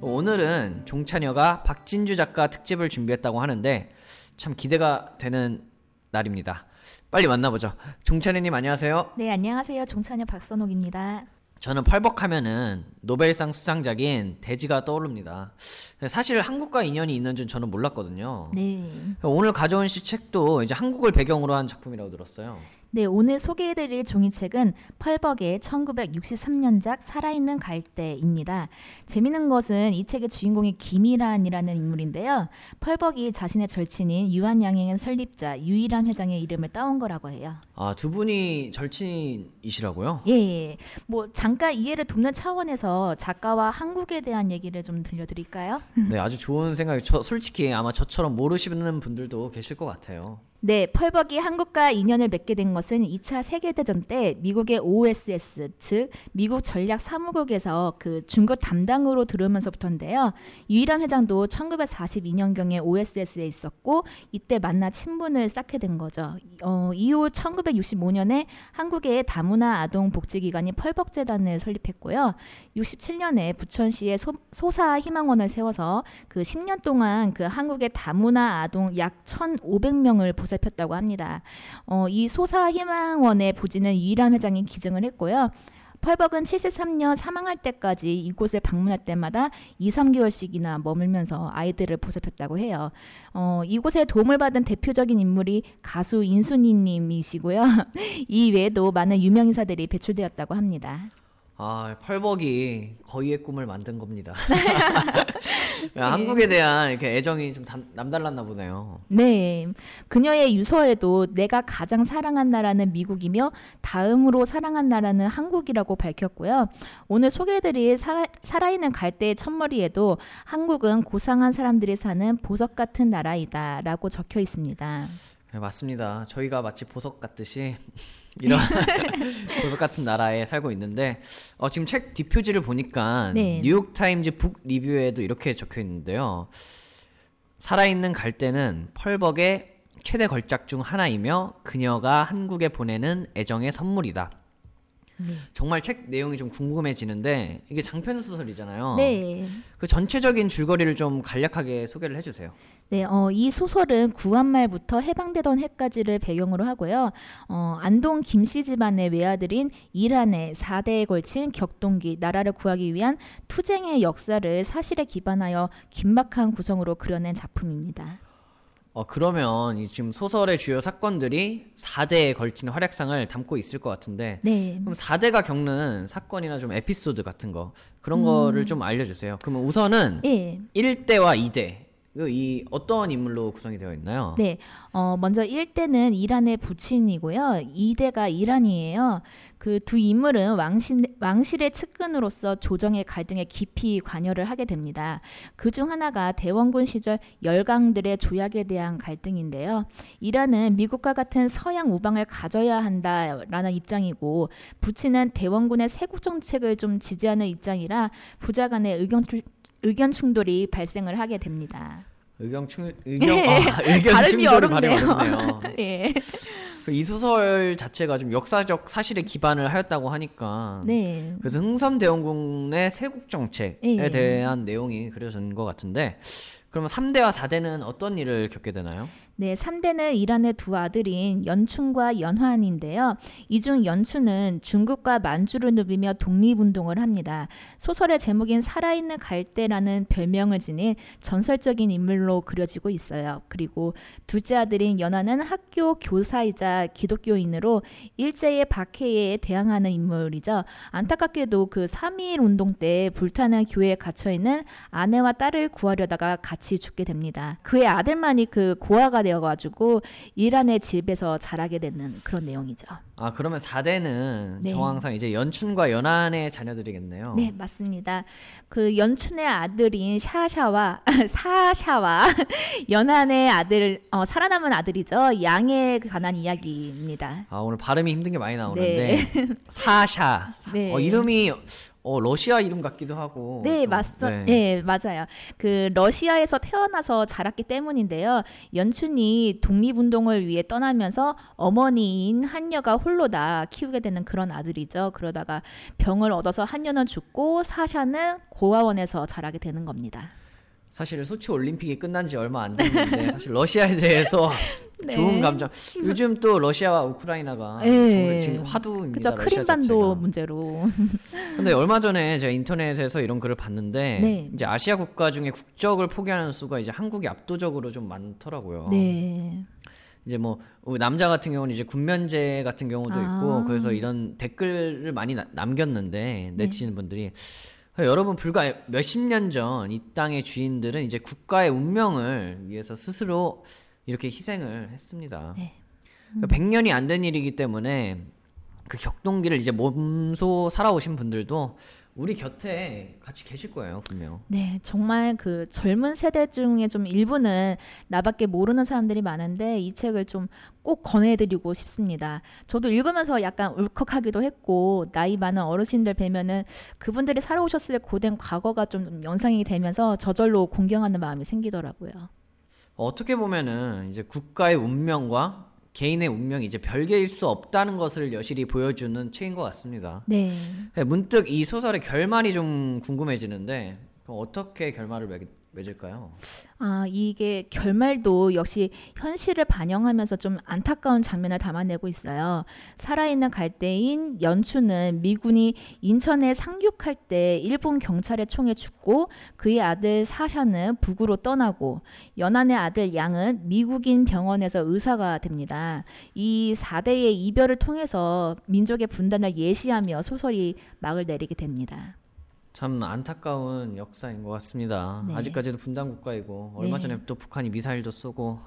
오늘은 종차녀가 박진주 작가 특집을 준비했다고 하는데 참 기대가 되는 날입니다. 빨리 만나보죠. 종차녀님 안녕하세요. 네, 안녕하세요. 종차녀 박선옥입니다. 저는 펄벅하면은 노벨상 수상작인 대지가 떠오릅니다. 사실 한국과 인연이 있는 줄 저는 몰랐거든요. 네. 오늘 가져온 시 책도 이제 한국을 배경으로 한 작품이라고 들었어요. 네, 오늘 소개해드릴 종이책은 펄벅의 1963년작 살아있는 갈대입니다. 재미있는 것은 이 책의 주인공이 김이란이라는 인물인데요. 펄벅이 자신의 절친인 유한양행의 설립자 유일한 회장의 이름을 따온 거라고 해요. 아, 두 분이 절친이시라고요? 예, 예. 뭐 잠깐 이해를 돕는 차원에서 작가와 한국에 대한 얘기를 좀 들려드릴까요? 네, 아주 좋은 생각이 저 솔직히 아마 저처럼 모르시는 분들도 계실 것 같아요. 네, 펄벅이 한국과 인연을 맺게 된 것은 2차 세계대전 때 미국의 OSS, 즉 미국 전략 사무국에서 그 중국 담당으로 들어오면서부터인데요. 유일한 회장도 1942년경에 OSS에 있었고 이때 만나 친분을 쌓게 된 거죠. 어, 이후 1965년에 한국의 다문화 아동 복지기관인 펄벅재단을 설립했고요. 67년에 부천시에 소, 소사 희망원을 세워서 그 10년 동안 그 한국의 다문화 아동 약 1,500명을 보살 폈다고 합니다. 어, 이 소사 희망원의 부지는 유일한 회장이 기증을 했고요. 펄벅은 73년 사망할 때까지 이곳을 방문할 때마다 2, 3개월씩이나 머물면서 아이들을 보살폈다고 해요. 어, 이곳에 도움을 받은 대표적인 인물이 가수 인순이님이시고요. *laughs* 이 외에도 많은 유명 인사들이 배출되었다고 합니다. 아, 펄벅이 거위의 꿈을 만든 겁니다. *laughs* 야, 한국에 대한 이렇게 애정이 좀 남, 남달랐나 보네요. 네. 그녀의 유서에도 내가 가장 사랑한 나라는 미국이며 다음으로 사랑한 나라는 한국이라고 밝혔고요. 오늘 소개해드릴 사, 살아있는 갈대의 첫머리에도 한국은 고상한 사람들이 사는 보석 같은 나라이다 라고 적혀 있습니다. 네, 맞습니다. 저희가 마치 보석 같듯이 이런 *laughs* 보석 같은 나라에 살고 있는데 어, 지금 책 뒷표지를 보니까 네. 뉴욕 타임즈 북 리뷰에도 이렇게 적혀 있는데요. 살아있는 갈대는 펄벅의 최대 걸작 중 하나이며 그녀가 한국에 보내는 애정의 선물이다. 네. 정말 책 내용이 좀 궁금해지는데 이게 장편 소설이잖아요. 네. 그 전체적인 줄거리를 좀 간략하게 소개를 해주세요. 네, 어, 이 소설은 구한말부터 해방되던 해까지를 배경으로 하고요. 어, 안동 김씨 집안의 외아들인 이란의 4대에 걸친 격동기, 나라를 구하기 위한 투쟁의 역사를 사실에 기반하여 긴박한 구성으로 그려낸 작품입니다. 어, 그러면 이 지금 소설의 주요 사건들이 4대에 걸친 활약상을 담고 있을 것 같은데 네. 그럼 4대가 겪는 사건이나 좀 에피소드 같은 거 그런 음. 거를 좀 알려주세요. 그러면 우선은 예. 1대와 2대 이 어떤 인물로 구성이 되어 있나요? 네. 어, 먼저 1대는 이란의 부친이고요. 2대가 이란이에요. 그 두 인물은 왕실, 왕실의 측근으로서 조정의 갈등에 깊이 관여를 하게 됩니다. 그 중 하나가 대원군 시절 열강들의 조약에 대한 갈등인데요. 이란은 미국과 같은 서양 우방을 가져야 한다라는 입장이고 부친은 대원군의 세국 정책을 좀 지지하는 입장이라 부자 간의 의견 의견 충돌이 발생을 하게 됩니다. 의견 충 의견 아, *laughs* 의견 발음이 충돌이 발음 어렵네요. 어렵네요. 예. *laughs* 이 소설 자체가 좀 역사적 사실에 기반을 하였다고 하니까 네. 그래서 흥선대원군의 세국 정책에 예. 대한 내용이 그려진 것 같은데 그러면 3대와 4대는 어떤 일을 겪게 되나요? 네, 3대는 이란의 두 아들인 연춘과 연환인데요. 이 중 연춘은 중국과 만주를 누비며 독립운동을 합니다. 소설의 제목인 살아있는 갈대라는 별명을 지닌 전설적인 인물로 그려지고 있어요. 그리고 둘째 아들인 연환은 학교 교사이자 기독교인으로 일제의 박해에 대항하는 인물이죠. 안타깝게도 그3.1 운동 때 불타는 교회에 갇혀있는 아내와 딸을 구하려다가 같이 죽게 됩니다. 그의 아들만이 그 고아가 되어가지고 이란의 집에서 자라게 되는 그런 내용이죠. 아 그러면 4대는 네. 정황상 이제 연춘과 연한의 자녀들이겠네요. 네, 맞습니다. 그 연춘의 아들인 샤샤와 *laughs* 사샤와 연한의 아들 어, 살아남은 아들이죠. 양에 관한 이야기입니다. 아 오늘 발음이 힘든 게 많이 나오는데 사샤 네. 어, 이름이 어, 러시아 이름 같기도 하고 네, 좀, 맞, 네. 네. 맞아요. 그 러시아에서 태어나서 자랐기 때문인데요. 연춘이 독립운동을 위해 떠나면서 어머니인 한여가 홀로 다 키우게 되는 그런 아들이죠. 그러다가 병을 얻어서 한여는 죽고 사샤는 고아원에서 자라게 되는 겁니다. 사실 소치 올림픽이 끝난 지 얼마 안 됐는데 *laughs* 사실 러시아에 대해서 네. 좋은 감정. 요즘 또 러시아와 우크라이나가 네. 지금 화두입니다. 러시아 크림반도. 문제로. 근데 얼마 전에 제가 인터넷에서 이런 글을 봤는데 네. 이제 아시아 국가 중에 국적을 포기하는 수가 이제 한국이 압도적으로 좀 많더라고요. 네. 이제 뭐 남자 같은 경우는 이제 군면제 같은 경우도 아. 있고 그래서 이런 댓글을 많이 나- 남겼는데 네. 네티즌 분들이 여러분 불과 몇십 년 전 이 땅의 주인들은 이제 국가의 운명을 위해서 스스로 이렇게 희생을 했습니다. 네. 그러니까 100년이 안 된 일이기 때문에 그 격동기를 이제 몸소 살아오신 분들도 우리 곁에 같이 계실 거예요, 분명. 네, 정말 그 젊은 세대 중에 좀 일부는 나밖에 모르는 사람들이 많은데 이 책을 좀 꼭 권해드리고 싶습니다. 저도 읽으면서 약간 울컥하기도 했고 나이 많은 어르신들 뵈면은 그분들이 살아오셨을 고된 과거가 좀 연상이 되면서 저절로 공경하는 마음이 생기더라고요. 어떻게 보면은 이제 국가의 운명과 개인의 운명이 이제 별개일 수 없다는 것을 여실히 보여주는 책인 것 같습니다. 네. 네, 문득 이 소설의 결말이 좀 궁금해지는데 어떻게 결말을 맺, 맺을까요? 아, 이게 결말도 역시 현실을 반영하면서 좀 안타까운 장면을 담아내고 있어요. 살아있는 갈대인 연추는 미군이 인천에 상륙할 때 일본 경찰의 총에 죽고 그의 아들 사샤는 북으로 떠나고 연한의 아들 양은 미국인 병원에서 의사가 됩니다. 이 4대의 이별을 통해서 민족의 분단을 예시하며 소설이 막을 내리게 됩니다. 참 안타까운 역사인 것 같습니다. 네. 아직까지도 분단 국가이고 얼마 네. 전에 또 북한이 미사일도 쏘고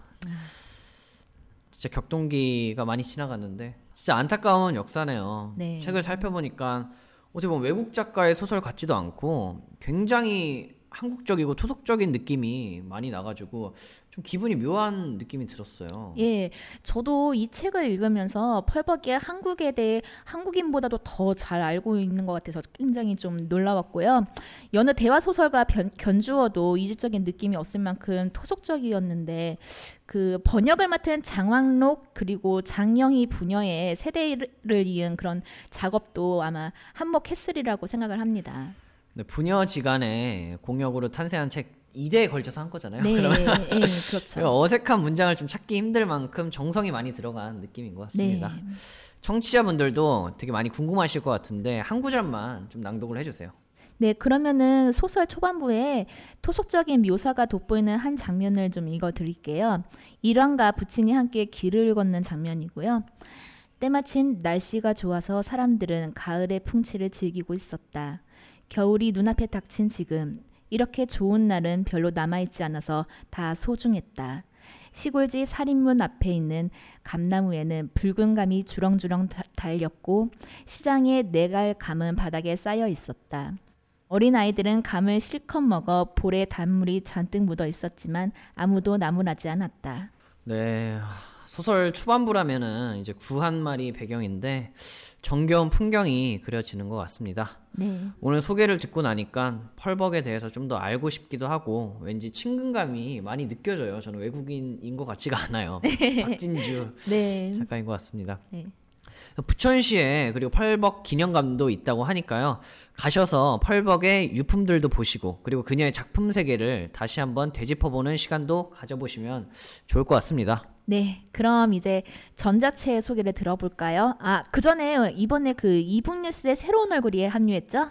진짜 격동기가 많이 지나갔는데 진짜 안타까운 역사네요. 네. 책을 살펴보니까 어떻게 보면 외국 작가의 소설 같지도 않고 굉장히 한국적이고 토속적인 느낌이 많이 나가지고 좀 기분이 묘한 느낌이 들었어요. 예, 저도 이 책을 읽으면서 펄벅이 한국에 대해 한국인보다도 더 잘 알고 있는 것 같아서 굉장히 좀 놀라웠고요. 여느 대화 소설가 변, 견주어도 이질적인 느낌이 없을 만큼 토속적이었는데 그 번역을 맡은 장왕록 그리고 장영희 부녀의 세대를 이은 그런 작업도 아마 한몫했으리라고 생각을 합니다. 네, 부녀지간의 공역으로 탄생한 책 2대에 걸쳐서 한 거잖아요. 네, 그러면 예, 그렇죠. *laughs* 어색한 문장을 좀 찾기 힘들 만큼 정성이 많이 들어간 느낌인 것 같습니다. 네. 청취자분들도 되게 많이 궁금하실 것 같은데 한 구절만 좀 낭독을 해주세요. 네, 그러면은 소설 초반부에 토속적인 묘사가 돋보이는 한 장면을 좀 읽어 드릴게요. 일왕과 부친이 함께 길을 걷는 장면이고요. 때마침 날씨가 좋아서 사람들은 가을의 풍치를 즐기고 있었다. 겨울이 눈앞에 닥친 지금 이렇게 좋은 날은 별로 남아있지 않아서 다 소중했다. 시골집 살인문 앞에 있는 감나무에는 붉은 감이 주렁주렁 다- 달렸고 시장에 내갈 감은 바닥에 쌓여 있었다. 어린 아이들은 감을 실컷 먹어 볼에 단물이 잔뜩 묻어 있었지만 아무도 나무라지 않았다. 네, 하, 소설 초반부라면은 이제 구한 말이 배경인데 정겨운 풍경이 그려지는 것 같습니다. 네. 오늘 소개를 듣고 나니까 펄벅에 대해서 좀 더 알고 싶기도 하고 왠지 친근감이 많이 느껴져요. 저는 외국인인 것 같지가 않아요. *laughs* 박진주 네. 작가인 것 같습니다. 네. 부천시에 그리고 펄벅 기념관도 있다고 하니까요. 가셔서 펄벅의 유품들도 보시고 그리고 그녀의 작품 세계를 다시 한번 되짚어보는 시간도 가져보시면 좋을 것 같습니다. 네, 그럼 이제 전자책 소개를 들어볼까요? 아, 그 전에 이번에 그 e-book 뉴스의 새로운 얼굴이 합류했죠?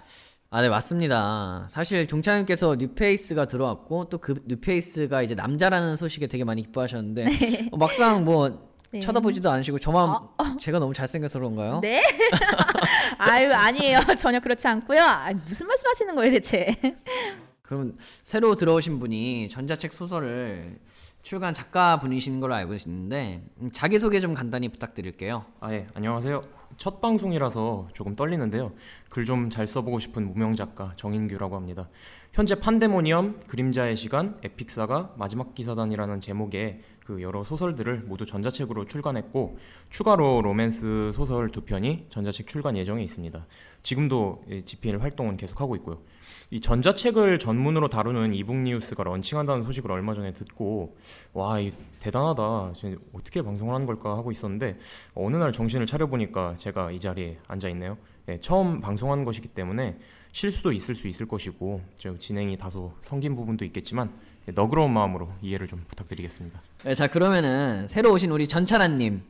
아, 네, 맞습니다. 사실 종차님께서 뉴페이스가 들어왔고 또 그 뉴페이스가 이제 남자라는 소식에 되게 많이 기뻐하셨는데 어, 막상 뭐 네. 쳐다보지도 않으시고 저만 어, 제가 너무 잘생겨서 그런가요? 네? *laughs* 아유, 아니에요. 전혀 그렇지 않고요. 아, 무슨 말씀 하시는 거예요, 대체? 그럼 새로 들어오신 분이 전자책 소설을 출간 작가 분이신 걸로 알고 있는데 음, 자기 소개 좀 간단히 부탁드릴게요. 아, 예, 안녕하세요. 첫 방송이라서 조금 떨리는데요. 글 좀 잘 써보고 싶은 무명 작가 정인규라고 합니다. 현재 판데모니엄, 그림자의 시간, 에픽사가 마지막 기사단이라는 제목의 그 여러 소설들을 모두 전자책으로 출간했고 추가로 로맨스 소설 두 편이 전자책 출간 예정에 있습니다. 지금도 이 집필 활동은 계속하고 있고요. 이 전자책을 전문으로 다루는 이북 뉴스가 런칭한다는 소식을 얼마 전에 듣고 와, 이 대단하다. 어떻게 방송을 하는 걸까 하고 있었는데 어느 날 정신을 차려 보니까 제가 이 자리에 앉아 있네요. 예, 처음 방송하는 것이기 때문에 실수도 있을 수 있을 것이고 좀 진행이 다소 성긴 부분도 있겠지만 예, 너그러운 마음으로 이해를 좀 부탁드리겠습니다. 네, 자 그러면은 새로 오신 우리 전찬아님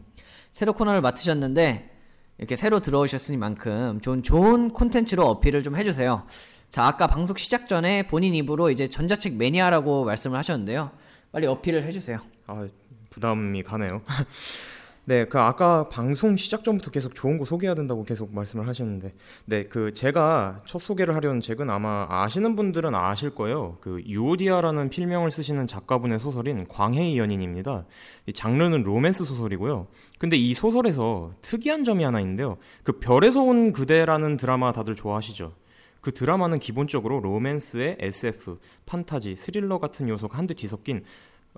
새로 코너를 맡으셨는데 이렇게 새로 들어오셨으니만큼 좋은 좋은 콘텐츠로 어필을 좀 해주세요. 자 아까 방송 시작 전에 본인 입으로 이제 전자책 매니아라고 말씀을 하셨는데요. 빨리 어필을 해주세요. 아 부담이 가네요. *laughs* 네, 그 아까 방송 시작 전부터 계속 좋은 거 소개해야 된다고 계속 말씀을 하셨는데, 네, 그 제가 첫 소개를 하려는 책은 아마 아시는 분들은 아실 거예요. 그 유오디아라는 필명을 쓰시는 작가분의 소설인 광해의 연인입니다. 이 장르는 로맨스 소설이고요. 근데 이 소설에서 특이한 점이 하나 있는데요. 그 별에서 온 그대라는 드라마 다들 좋아하시죠? 그 드라마는 기본적으로 로맨스에 SF, 판타지, 스릴러 같은 요소가 한데 뒤섞인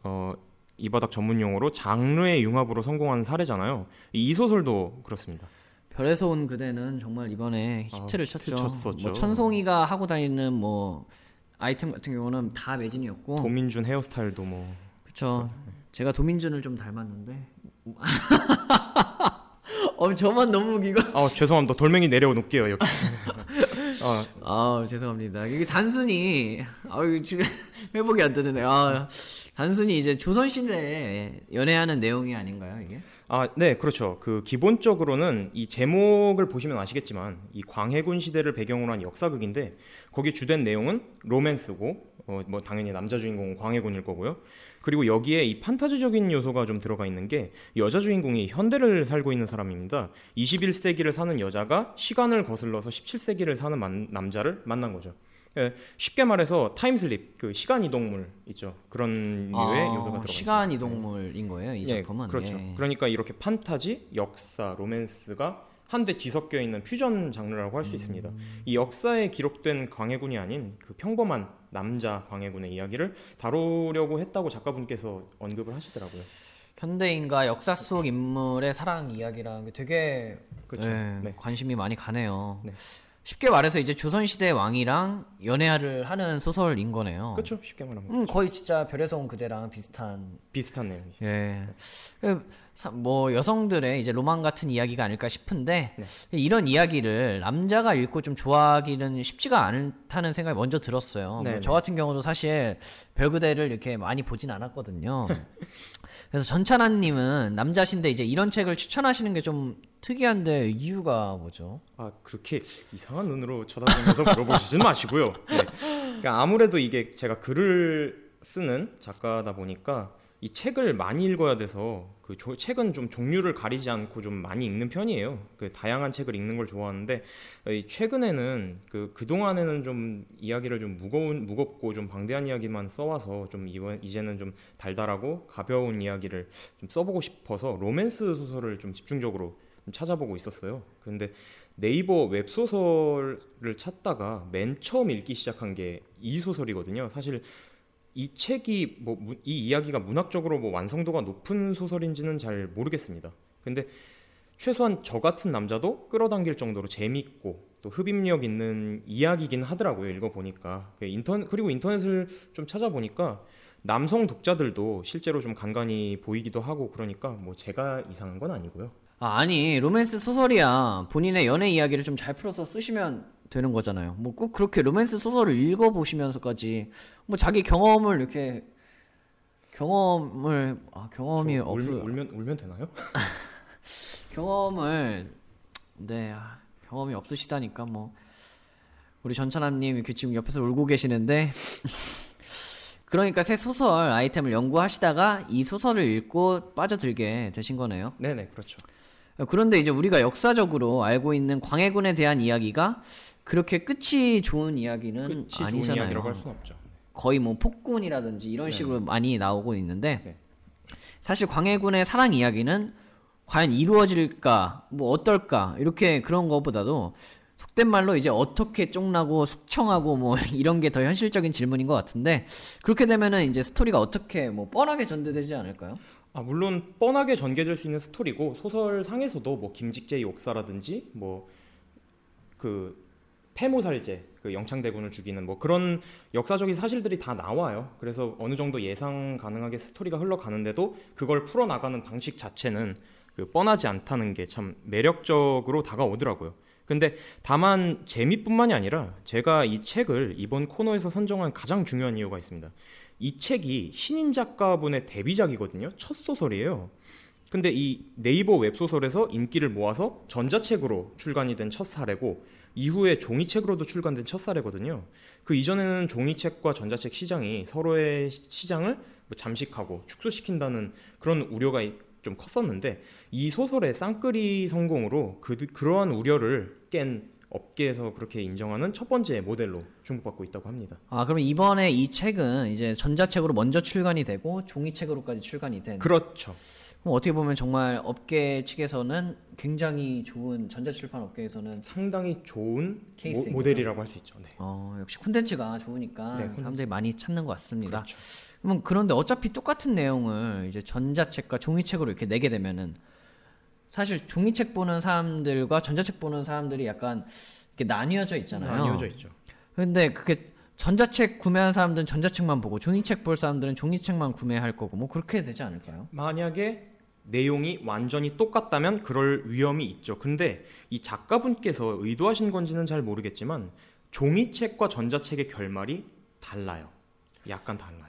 어, 이 바닥 전문 용어로 장르의 융합으로 성공한 사례잖아요. 이 소설도 그렇습니다. 별에서 온 그대는 정말 이번에 히트를 아, 히트 쳤죠. 쳤었죠. 뭐 천송이가 하고 다니는 뭐 아이템 같은 경우는 다 매진이었고. 도민준 헤어스타일도 뭐. 그쵸. 제가 도민준을 좀 닮았는데. *laughs* 어, 저만 너무 웃기고. 아 죄송합니다. 돌멩이 내려놓을게요 여기. *laughs* 아, 아 죄송합니다. 이게 단순히 아 이거 지금 *laughs* 회복이 안 되는데 아 단순히 이제 조선 시대에 연애하는 내용이 아닌가요 이게? 아, 네, 그렇죠. 그 기본적으로는 이 제목을 보시면 아시겠지만 이 광해군 시대를 배경으로 한 역사극인데 거기 주된 내용은 로맨스고 어, 뭐 당연히 남자 주인공은 광해군일 거고요. 그리고 여기에 이 판타지적인 요소가 좀 들어가 있는 게 여자 주인공이 현대를 살고 있는 사람입니다. 21세기를 사는 여자가 시간을 거슬러서 17세기를 사는 만, 남자를 만난 거죠. 예, 쉽게 말해서 타임슬립, 그 시간 이동물 있죠. 그런 류의 아, 요소가 들어가 시간 이동물인 거예요 이 예, 작품은. 그렇죠. 예. 그러니까 이렇게 판타지, 역사, 로맨스가 한데 뒤섞여 있는 퓨전 장르라고 할수 음. 있습니다. 이 역사에 기록된 광해군이 아닌 그 평범한 남자 광해군의 이야기를 다루려고 했다고 작가분께서 언급을 하시더라고요. 현대인과 역사 속 인물의 사랑 이야기라는 게 되게 그렇죠. 예, 네. 관심이 많이 가네요. 네. 쉽게 말해서 이제 조선시대 왕이랑 연애를 하는 소설인 거네요. 그렇죠. 쉽게 말하면 음, 거의 진짜 별에서 온 그대랑 비슷한 비슷한 내용이죠. 예. 뭐 여성들의 이제 로망 같은 이야기가 아닐까 싶은데 네. 이런 이야기를 남자가 읽고 좀 좋아하기는 쉽지가 않다는 생각이 먼저 들었어요. 네, 뭐 네. 저 같은 경우도 사실 별그대를 이렇게 많이 보진 않았거든요. *laughs* 그래서 전찬아님은 남자신데 이제 이런 책을 추천하시는 게 좀 특이한데 이유가 뭐죠? 아 그렇게 이상한 눈으로 쳐다보면서 물어보시진 마시고요. 네. 그러니까 아무래도 이게 제가 글을 쓰는 작가다 보니까 이 책을 많이 읽어야 돼서 그 조- 책은 좀 종류를 가리지 않고 좀 많이 읽는 편이에요. 그 다양한 책을 읽는 걸 좋아하는데 이 최근에는 그 그 동안에는 좀 이야기를 좀 무거운 무겁고 좀 방대한 이야기만 써와서 좀 이번 이제는 좀 달달하고 가벼운 이야기를 좀 써보고 싶어서 로맨스 소설을 좀 집중적으로 좀 찾아보고 있었어요. 그런데 네이버 웹소설을 찾다가 맨 처음 읽기 시작한 게 이 소설이거든요. 사실 이 책이 뭐 이 이야기가 문학적으로 뭐 완성도가 높은 소설인지는 잘 모르겠습니다. 근데 최소한 저 같은 남자도 끌어당길 정도로 재밌고 또 흡입력 있는 이야기긴 하더라고요. 읽어 보니까 인터넷 그리고 인터넷을 좀 찾아보니까 남성 독자들도 실제로 좀 간간히 보이기도 하고 그러니까 뭐 제가 이상한 건 아니고요. 아, 아니 로맨스 소설이야 본인의 연애 이야기를 좀 잘 풀어서 쓰시면 되는 거잖아요. 뭐 꼭 그렇게 로맨스 소설을 읽어 보시면서까지 뭐 자기 경험을 이렇게 경험을 아 경험이 없 울면, 울면 울면 되나요? *laughs* 경험을 네 아, 경험이 없으시다니까 뭐 우리 전찬함님 이렇게 지금 옆에서 울고 계시는데 *laughs* 그러니까 새 소설 아이템을 연구하시다가 이 소설을 읽고 빠져들게 되신 거네요. 네네 그렇죠. 그런데 이제 우리가 역사적으로 알고 있는 광해군에 대한 이야기가 그렇게 끝이 좋은 이야기는 끝이 아니잖아요. 이야기라고 할 수는 없죠. 거의 뭐 폭군이라든지 이런 네. 식으로 많이 나오고 있는데 네. 사실 광해군의 사랑 이야기는 과연 이루어질까 뭐 어떨까 이렇게 그런 것보다도 속된 말로 이제 어떻게 쫑나고 숙청하고 뭐 *laughs* 이런 게 더 현실적인 질문인 것 같은데 그렇게 되면은 이제 스토리가 어떻게 뭐 뻔하게 전개되지 않을까요? 아 물론 뻔하게 전개될 수 있는 스토리고 소설 상에서도 뭐 김직재 욕사라든지 뭐 그 폐모살제 그 영창대군을 죽이는 뭐 그런 역사적인 사실들이 다 나와요. 그래서 어느 정도 예상 가능하게 스토리가 흘러가는데도 그걸 풀어 나가는 방식 자체는 그 뻔하지 않다는 게 참 매력적으로 다가오더라고요. 근데 다만 재미뿐만이 아니라 제가 이 책을 이번 코너에서 선정한 가장 중요한 이유가 있습니다. 이 책이 신인 작가분의 데뷔작이거든요. 첫 소설이에요. 근데 이 네이버 웹소설에서 인기를 모아서 전자책으로 출간이 된 첫 사례고 이후에 종이책으로도 출간된 첫 사례거든요. 그 이전에는 종이책과 전자책 시장이 서로의 시- 시장을 뭐 잠식하고 축소시킨다는 그런 우려가 이- 좀 컸었는데 이 소설의 쌍끌이 성공으로 그, 그러한 우려를 깬 업계에서 그렇게 인정하는 첫 번째 모델로 주목받고 있다고 합니다. 아 그럼 이번에 이 책은 이제 전자책으로 먼저 출간이 되고 종이책으로까지 출간이 된 그렇죠. 그럼 어떻게 보면 정말 업계 측에서는 굉장히 좋은 전자출판 업계에서는 상당히 좋은 케이스인 모, 델이라고 할 수 있죠. 네. 어, 역시 콘텐츠가 좋으니까 네. 사람들이 많이 찾는 것 같습니다. 그렇죠. 그러면 그런데 어차피 똑같은 내용을 이제 전자책과 종이책으로 이렇게 내게 되면은 사실 종이책 보는 사람들과 전자책 보는 사람들이 약간 이렇게 나뉘어져 있잖아요. 나뉘어져 있죠. 근데 그게 전자책 구매하는 사람들은 전자책만 보고 종이책 볼 사람들은 종이책만 구매할 거고 뭐 그렇게 되지 않을까요? 만약에 내용이 완전히 똑같다면 그럴 위험이 있죠. 근데 이 작가분께서 의도하신 건지는 잘 모르겠지만 종이책과 전자책의 결말이 달라요. 약간 달라요.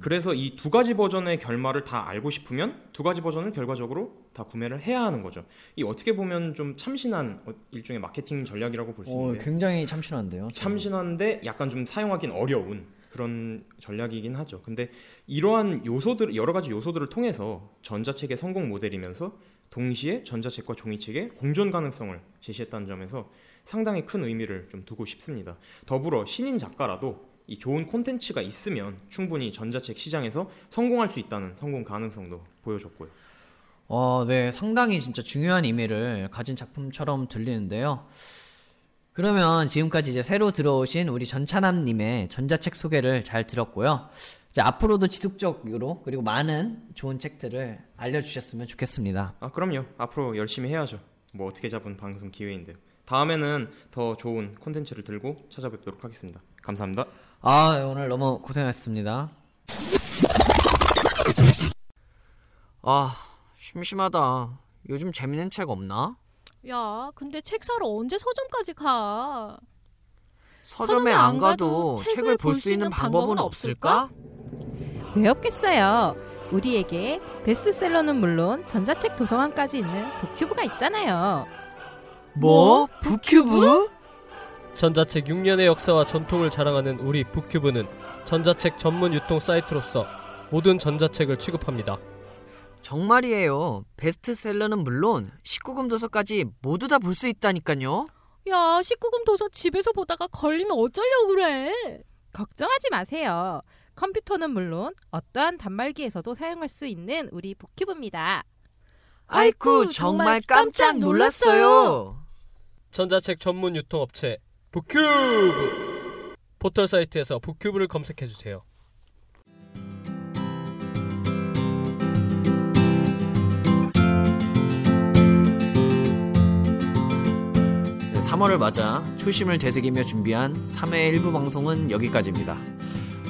그래서 이 두 가지 버전의 결말을 다 알고 싶으면 두 가지 버전을 결과적으로 다 구매를 해야 하는 거죠. 이 어떻게 보면 좀 참신한 어, 일종의 마케팅 전략이라고 볼수 어, 있는데 굉장히 참신한데요. 참신한데 약간 좀 사용하기는 어려운 그런 전략이긴 하죠. 근데 이러한 요소들 여러 가지 요소들을 통해서 전자책의 성공 모델이면서 동시에 전자책과 종이책의 공존 가능성을 제시했다는 점에서 상당히 큰 의미를 좀 두고 싶습니다. 더불어 신인 작가라도 이 좋은 콘텐츠가 있으면 충분히 전자책 시장에서 성공할 수 있다는 성공 가능성도 보여줬고요. 어, 네, 상당히 진짜 중요한 의미를 가진 작품처럼 들리는데요. 그러면 지금까지 이제 새로 들어오신 우리 전찬함님의 전자책 소개를 잘 들었고요. 이제 앞으로도 지속적으로 그리고 많은 좋은 책들을 알려주셨으면 좋겠습니다. 아 그럼요. 앞으로 열심히 해야죠. 뭐 어떻게 잡은 방송 기회인데요. 다음에는 더 좋은 콘텐츠를 들고 찾아뵙도록 하겠습니다. 감사합니다. 아, 오늘 너무 고생하셨습니다. 아, 심심하다. 요즘 재밌는 책 없나? 야, 근데 책 사러 언제 서점까지 가? 서점에 안 가도 책을 볼 수 있는 방법은 없을까? 왜 없겠어요? 우리에게 베스트셀러는 물론 전자책 도서관까지 있는 북튜브가 있잖아요. 뭐? 북큐브? 전자책 6년의 역사와 전통을 자랑하는 우리 북큐브는 전자책 전문 유통 사이트로서 모든 전자책을 취급합니다. 정말이에요. 베스트셀러는 물론 19금 도서까지 모두 다 볼 수 있다니까요. 야, 19금 도서 집에서 보다가 걸리면 어쩌려고 그래? 걱정하지 마세요. 컴퓨터는 물론 어떠한 단말기에서도 사용할 수 있는 우리 북큐브입니다. 아이쿠 정말 깜짝 놀랐어요. 전자책 전문 유통업체 북큐브 포털 사이트에서 북큐브를 검색해 주세요. 3월을 맞아 초심을 되새기며 준비한 3회 1부 방송은 여기까지입니다.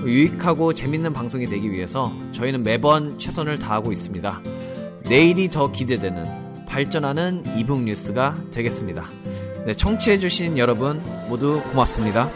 유익하고 재밌는 방송이 되기 위해서 저희는 매번 최선을 다하고 있습니다. 내일이 더 기대되는 발전하는 이북 뉴스가 되겠습니다. 네, 청취해주신 여러분 모두 고맙습니다.